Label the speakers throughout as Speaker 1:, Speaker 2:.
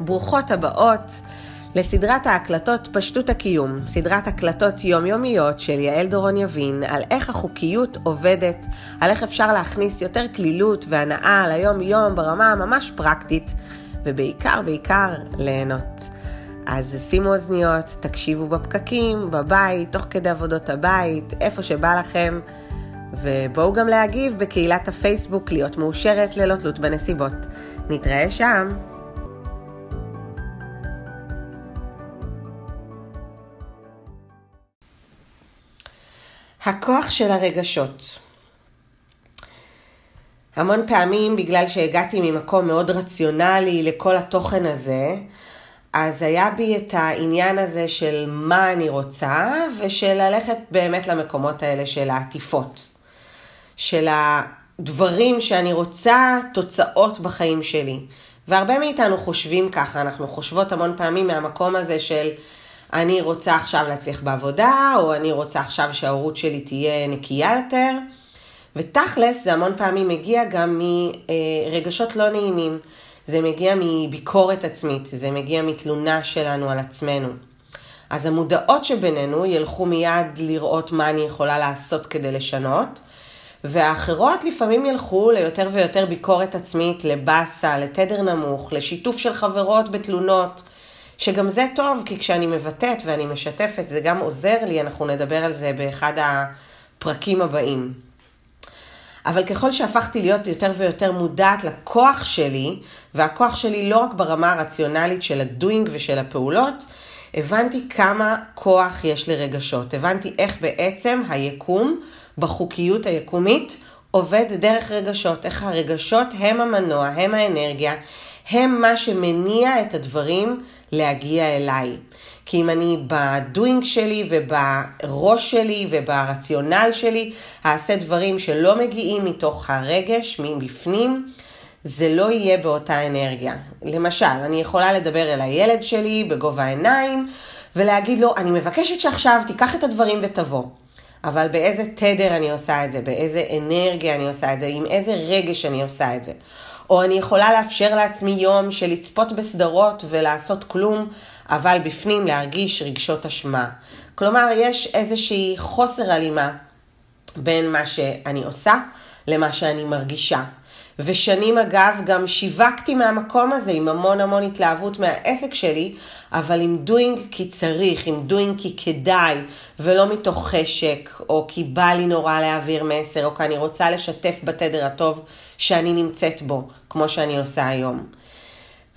Speaker 1: ברוכות הבאות לסדרת ההקלטות פשטות הקיום, סדרת הקלטות יומיומיות של יעל דורון יבין על איך החוקיות עובדת, על איך אפשר להכניס יותר כלילות והנאה ליום-יום ברמה ממש פרקטית, ובעיקר בעיקר ליהנות. אז שימו אוזניות, תקשיבו בפקקים, בבית, תוך כדי עבודות הבית, איפה שבא לכם, ובואו גם להגיב בקהילת הפייסבוק להיות מאושרת ללא תלות בנסיבות. נתראה שם. הכוח של הרגשות. המון פעמים, בגלל שהגעתי ממקום מאוד רציונלי לכל התוכן הזה, אז היה בי את העניין הזה של מה אני רוצה, ושל ללכת באמת למקומות האלה של העטיפות. של הדברים שאני רוצה, תוצאות בחיים שלי. והרבה מאיתנו חושבים ככה, אנחנו חושבות המון פעמים מהמקום הזה של אני רוצה עכשיו להצליח בעבודה, או אני רוצה עכשיו שההורות שלי תהיה נקייה יותר. ותכלס זה המון פעמים מגיע גם מרגשות לא נעימים. זה מגיע מביקורת עצמית, זה מגיע מתלונה שלנו על עצמנו. אז המודעות שבינינו ילכו מיד לראות מה אני יכולה לעשות כדי לשנות, והאחרות לפעמים ילכו ליותר ויותר ביקורת עצמית, לבאסה, לתדר נמוך, לשיתוף של חברות בתלונות, שגם זה טוב, כי כשאני מבטאת ואני משתפת, זה גם עוזר לי, אנחנו נדבר על זה באחד הפרקים הבאים. אבל ככל שהפכתי להיות יותר ויותר מודעת לכוח שלי, והכוח שלי לא רק ברמה הרציונלית של הדוינג ושל הפעולות, הבנתי כמה כוח יש לרגשות. הבנתי איך בעצם היקום, בחוקיות היקומית, עובד דרך רגשות. איך הרגשות הם המנוע, הם האנרגיה, הם מה שמניע את הדברים להגיע אליי. כי אם אני בדוינג שלי ובראש שלי וברציונל שלי אעשה דברים שלא מגיעים מתוך הרגש, מבפנים, זה לא יהיה באותה אנרגיה. למשל, אני יכולה לדבר אל הילד שלי בגובה העיניים ולהגיד לו, אני מבקשת שעכשיו תיקח את הדברים ותבוא. אבל באיזה תדר אני עושה את זה, באיזה אנרגיה אני עושה את זה, עם איזה רגש אני עושה את זה. או אני יכולה לאפשר לעצמי יום של לצפות בסדרות ולעשות כלום, אבל בפנים להרגיש רגשות אשמה. כלומר, יש איזושהי חוסר הלימה בין מה שאני עושה למה שאני מרגישה. ושנים אגב גם שיווקתי מהמקום הזה עם המון המון התלהבות מהעסק שלי, אבל עם doing כי צריך, עם doing כי כדאי, ולא מתוך חשק, או כי בא לי נורא להעביר מסר, או כי אני רוצה לשתף בתדר הטוב שאני נמצאת בו, כמו שאני עושה היום.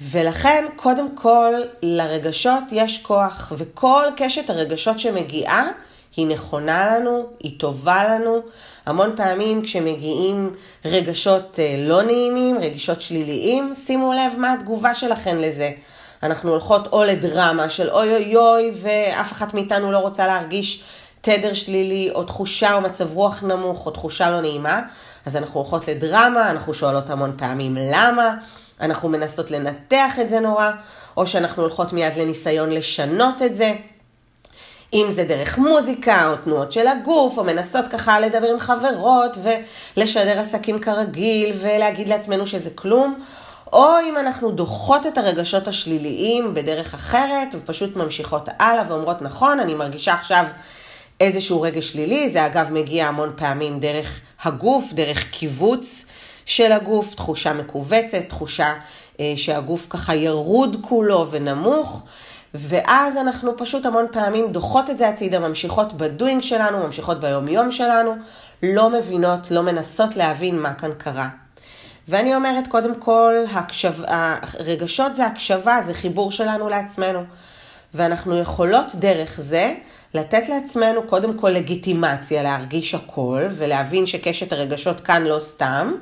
Speaker 1: ולכן, קודם כל, לרגשות יש כוח, וכל קשת הרגשות שמגיעה, היא נכונה לנו, היא טובה לנו. המון פעמים כשמגיעים רגשות אה, לא נעימים, רגשות שליליים, שימו לב מה התגובה שלכם לזה. אנחנו הולכות או לדרמה של אוי אוי אוי, ואף אחת מאיתנו לא רוצה להרגיש תדר שלילי, או תחושה או מצב רוח נמוך, או תחושה לא נעימה. אז אנחנו הולכות לדרמה, אנחנו שואלות המון פעמים למה, אנחנו מנסות לנתח את זה נורא, או שאנחנו הולכות מיד לניסיון לשנות את זה. אם זה דרך מוזיקה או תנועות של הגוף, או מנסות ככה לדבר עם חברות ולשדר עסקים כרגיל ולהגיד לעצמנו שזה כלום, או אם אנחנו דוחות את הרגשות השליליים בדרך אחרת ופשוט ממשיכות הלאה ואומרות נכון, אני מרגישה עכשיו איזשהו רגש שלילי, זה אגב מגיע המון פעמים דרך הגוף, דרך קיבוץ של הגוף, תחושה מכווצת, תחושה אה, שהגוף ככה ירוד כולו ונמוך. ואז אנחנו פשוט המון פעמים דוחות את זה הצידה, ממשיכות בדוינג שלנו, ממשיכות ביומיום שלנו, לא מבינות, לא מנסות להבין מה כאן קרה. ואני אומרת, קודם כל, הקשב, הרגשות זה הקשבה, זה חיבור שלנו לעצמנו. ואנחנו יכולות דרך זה לתת לעצמנו קודם כל לגיטימציה להרגיש הכל ולהבין שקשת הרגשות כאן לא סתם,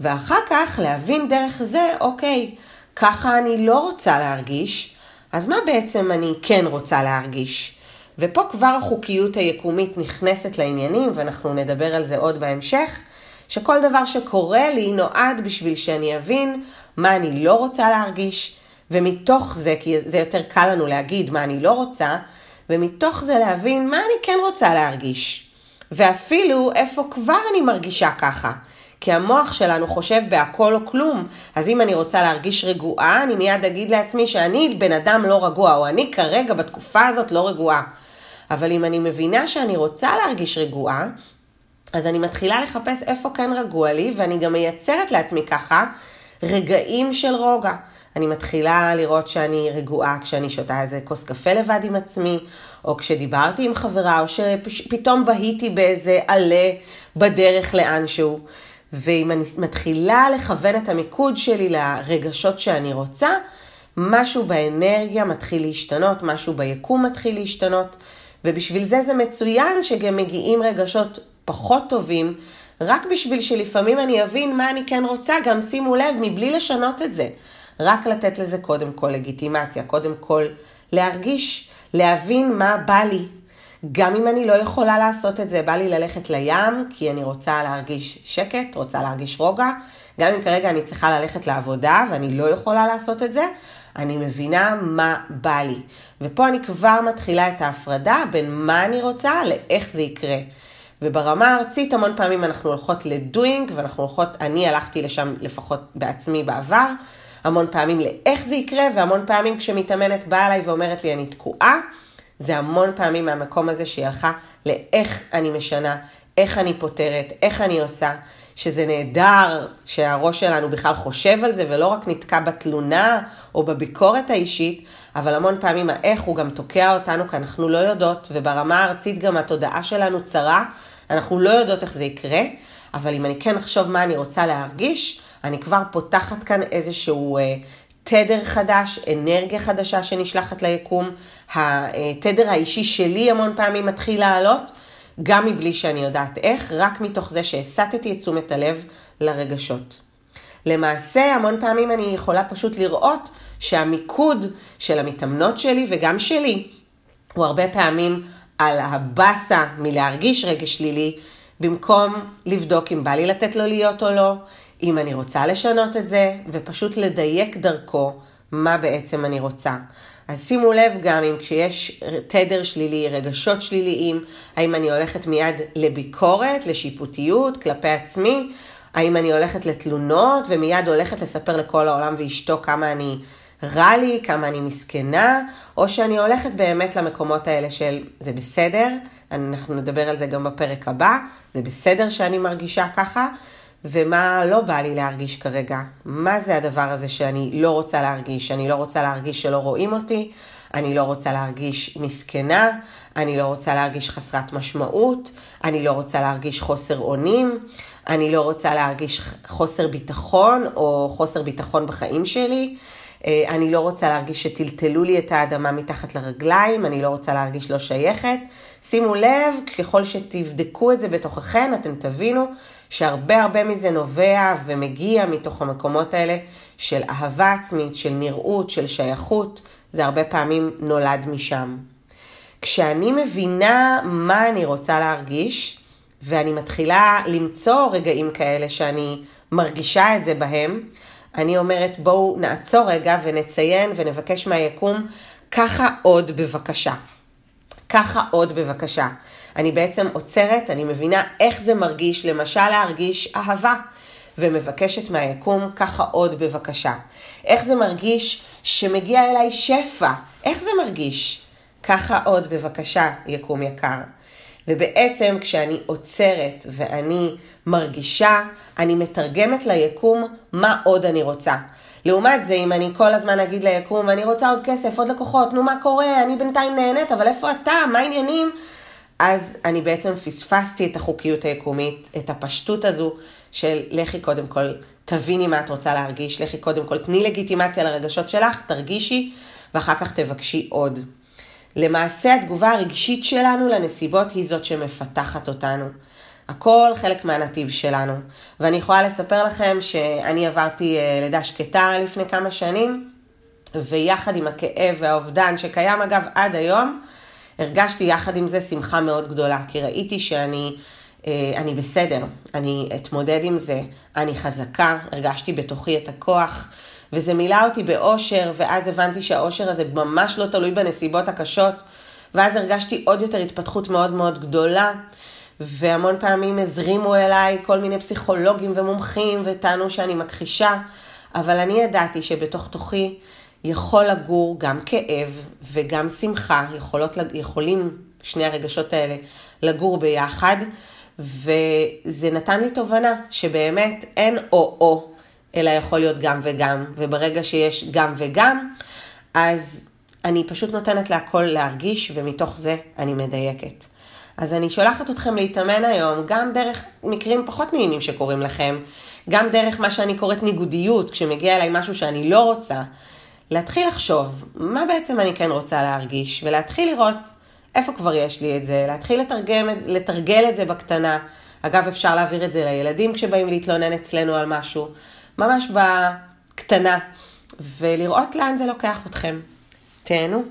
Speaker 1: ואחר כך להבין דרך זה, אוקיי, ככה אני לא רוצה להרגיש, אז מה בעצם אני כן רוצה להרגיש? ופה כבר החוקיות היקומית נכנסת לעניינים, ואנחנו נדבר על זה עוד בהמשך, שכל דבר שקורה לי נועד בשביל שאני אבין מה אני לא רוצה להרגיש, ומתוך זה, כי זה יותר קל לנו להגיד מה אני לא רוצה, ומתוך זה להבין מה אני כן רוצה להרגיש. ואפילו איפה כבר אני מרגישה ככה. כי המוח שלנו חושב בהכל או כלום. אז אם אני רוצה להרגיש רגועה, אני מיד אגיד לעצמי שאני בן אדם לא רגוע, או אני כרגע בתקופה הזאת לא רגועה. אבל אם אני מבינה שאני רוצה להרגיש רגועה, אז אני מתחילה לחפש איפה כן רגוע לי, ואני גם מייצרת לעצמי ככה רגעים של רוגע. אני מתחילה לראות שאני רגועה כשאני שותה איזה כוס קפה לבד עם עצמי, או כשדיברתי עם חברה, או שפתאום בהיתי באיזה עלה בדרך לאנשהו. ואם אני מתחילה לכוון את המיקוד שלי לרגשות שאני רוצה, משהו באנרגיה מתחיל להשתנות, משהו ביקום מתחיל להשתנות, ובשביל זה זה מצוין שגם מגיעים רגשות פחות טובים, רק בשביל שלפעמים אני אבין מה אני כן רוצה, גם שימו לב, מבלי לשנות את זה. רק לתת לזה קודם כל לגיטימציה, קודם כל להרגיש, להבין מה בא לי. גם אם אני לא יכולה לעשות את זה, בא לי ללכת לים, כי אני רוצה להרגיש שקט, רוצה להרגיש רוגע. גם אם כרגע אני צריכה ללכת לעבודה ואני לא יכולה לעשות את זה, אני מבינה מה בא לי. ופה אני כבר מתחילה את ההפרדה בין מה אני רוצה לאיך זה יקרה. וברמה הארצית המון פעמים אנחנו הולכות לדוינג, ואנחנו הולכות, אני הלכתי לשם לפחות בעצמי בעבר, המון פעמים לאיך זה יקרה, והמון פעמים כשמתאמנת באה אליי ואומרת לי אני תקועה, זה המון פעמים מהמקום הזה שהיא הלכה לאיך אני משנה, איך אני פותרת, איך אני עושה, שזה נהדר שהראש שלנו בכלל חושב על זה ולא רק נתקע בתלונה או בביקורת האישית, אבל המון פעמים האיך הוא גם תוקע אותנו כי אנחנו לא יודעות, וברמה הארצית גם התודעה שלנו צרה, אנחנו לא יודעות איך זה יקרה, אבל אם אני כן אחשוב מה אני רוצה להרגיש, אני כבר פותחת כאן איזשהו אה, תדר חדש, אנרגיה חדשה שנשלחת ליקום. התדר האישי שלי המון פעמים מתחיל לעלות, גם מבלי שאני יודעת איך, רק מתוך זה שהסטתי את תשומת הלב לרגשות. למעשה, המון פעמים אני יכולה פשוט לראות שהמיקוד של המתאמנות שלי וגם שלי הוא הרבה פעמים על הבאסה מלהרגיש רגש שלילי, במקום לבדוק אם בא לי לתת לו להיות או לא, אם אני רוצה לשנות את זה, ופשוט לדייק דרכו מה בעצם אני רוצה. אז שימו לב גם אם כשיש תדר שלילי, רגשות שליליים, האם אני הולכת מיד לביקורת, לשיפוטיות, כלפי עצמי, האם אני הולכת לתלונות ומיד הולכת לספר לכל העולם ואשתו כמה אני רע לי, כמה אני מסכנה, או שאני הולכת באמת למקומות האלה של זה בסדר, אנחנו נדבר על זה גם בפרק הבא, זה בסדר שאני מרגישה ככה, ומה לא בא לי להרגיש כרגע. מה זה הדבר הזה שאני לא רוצה להרגיש? אני לא רוצה להרגיש שלא רואים אותי, אני לא רוצה להרגיש מסכנה, אני לא רוצה להרגיש חסרת משמעות, אני לא רוצה להרגיש חוסר אונים, אני לא רוצה להרגיש חוסר ביטחון או חוסר ביטחון בחיים שלי. אה, אני לא רוצה להרגיש שטלטלו לי את האדמה מתחת לרגליים, אני לא רוצה להרגיש לא שייכת. שימו לב, ככל שתבדקו את זה בתוככן, אתם תבינו שהרבה הרבה מזה נובע ומגיע מתוך המקומות האלה של אהבה עצמית, של נראות, של שייכות, זה הרבה פעמים נולד משם. כשאני מבינה מה אני רוצה להרגיש, ואני מתחילה למצוא רגעים כאלה שאני מרגישה את זה בהם, אני אומרת בואו נעצור רגע ונציין ונבקש מהיקום ככה עוד בבקשה. ככה עוד בבקשה. אני בעצם עוצרת, אני מבינה איך זה מרגיש, למשל להרגיש אהבה, ומבקשת מהיקום ככה עוד בבקשה. איך זה מרגיש שמגיע אליי שפע? איך זה מרגיש? ככה עוד בבקשה, יקום יקר. ובעצם כשאני עוצרת ואני מרגישה, אני מתרגמת ליקום מה עוד אני רוצה. לעומת זה, אם אני כל הזמן אגיד ליקום, אני רוצה עוד כסף, עוד לקוחות, נו מה קורה, אני בינתיים נהנית, אבל איפה אתה, מה העניינים? אז אני בעצם פספסתי את החוקיות היקומית, את הפשטות הזו של לכי קודם כל, תביני מה את רוצה להרגיש, לכי קודם כל, תני לגיטימציה לרגשות שלך, תרגישי, ואחר כך תבקשי עוד. למעשה התגובה הרגשית שלנו לנסיבות היא זאת שמפתחת אותנו. הכל חלק מהנתיב שלנו. ואני יכולה לספר לכם שאני עברתי אה, לידה שקטה לפני כמה שנים, ויחד עם הכאב והאובדן שקיים אגב עד היום, הרגשתי יחד עם זה שמחה מאוד גדולה, כי ראיתי שאני אה, אני בסדר, אני אתמודד עם זה, אני חזקה, הרגשתי בתוכי את הכוח. וזה מילא אותי באושר, ואז הבנתי שהאושר הזה ממש לא תלוי בנסיבות הקשות, ואז הרגשתי עוד יותר התפתחות מאוד מאוד גדולה, והמון פעמים הזרימו אליי כל מיני פסיכולוגים ומומחים וטענו שאני מכחישה, אבל אני ידעתי שבתוך תוכי יכול לגור גם כאב וגם שמחה, יכולות, יכולים שני הרגשות האלה לגור ביחד, וזה נתן לי תובנה שבאמת אין או-או, אלא יכול להיות גם וגם, וברגע שיש גם וגם, אז אני פשוט נותנת להכל להרגיש, ומתוך זה אני מדייקת. אז אני שולחת אתכם להתאמן היום, גם דרך מקרים פחות נעימים שקורים לכם, גם דרך מה שאני קוראת ניגודיות, כשמגיע אליי משהו שאני לא רוצה, להתחיל לחשוב מה בעצם אני כן רוצה להרגיש, ולהתחיל לראות איפה כבר יש לי את זה, להתחיל לתרגם, לתרגל את זה בקטנה. אגב, אפשר להעביר את זה לילדים כשבאים להתלונן אצלנו על משהו, ממש בקטנה, ולראות לאן זה לוקח אתכם. תהנו,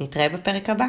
Speaker 1: נתראה בפרק הבא.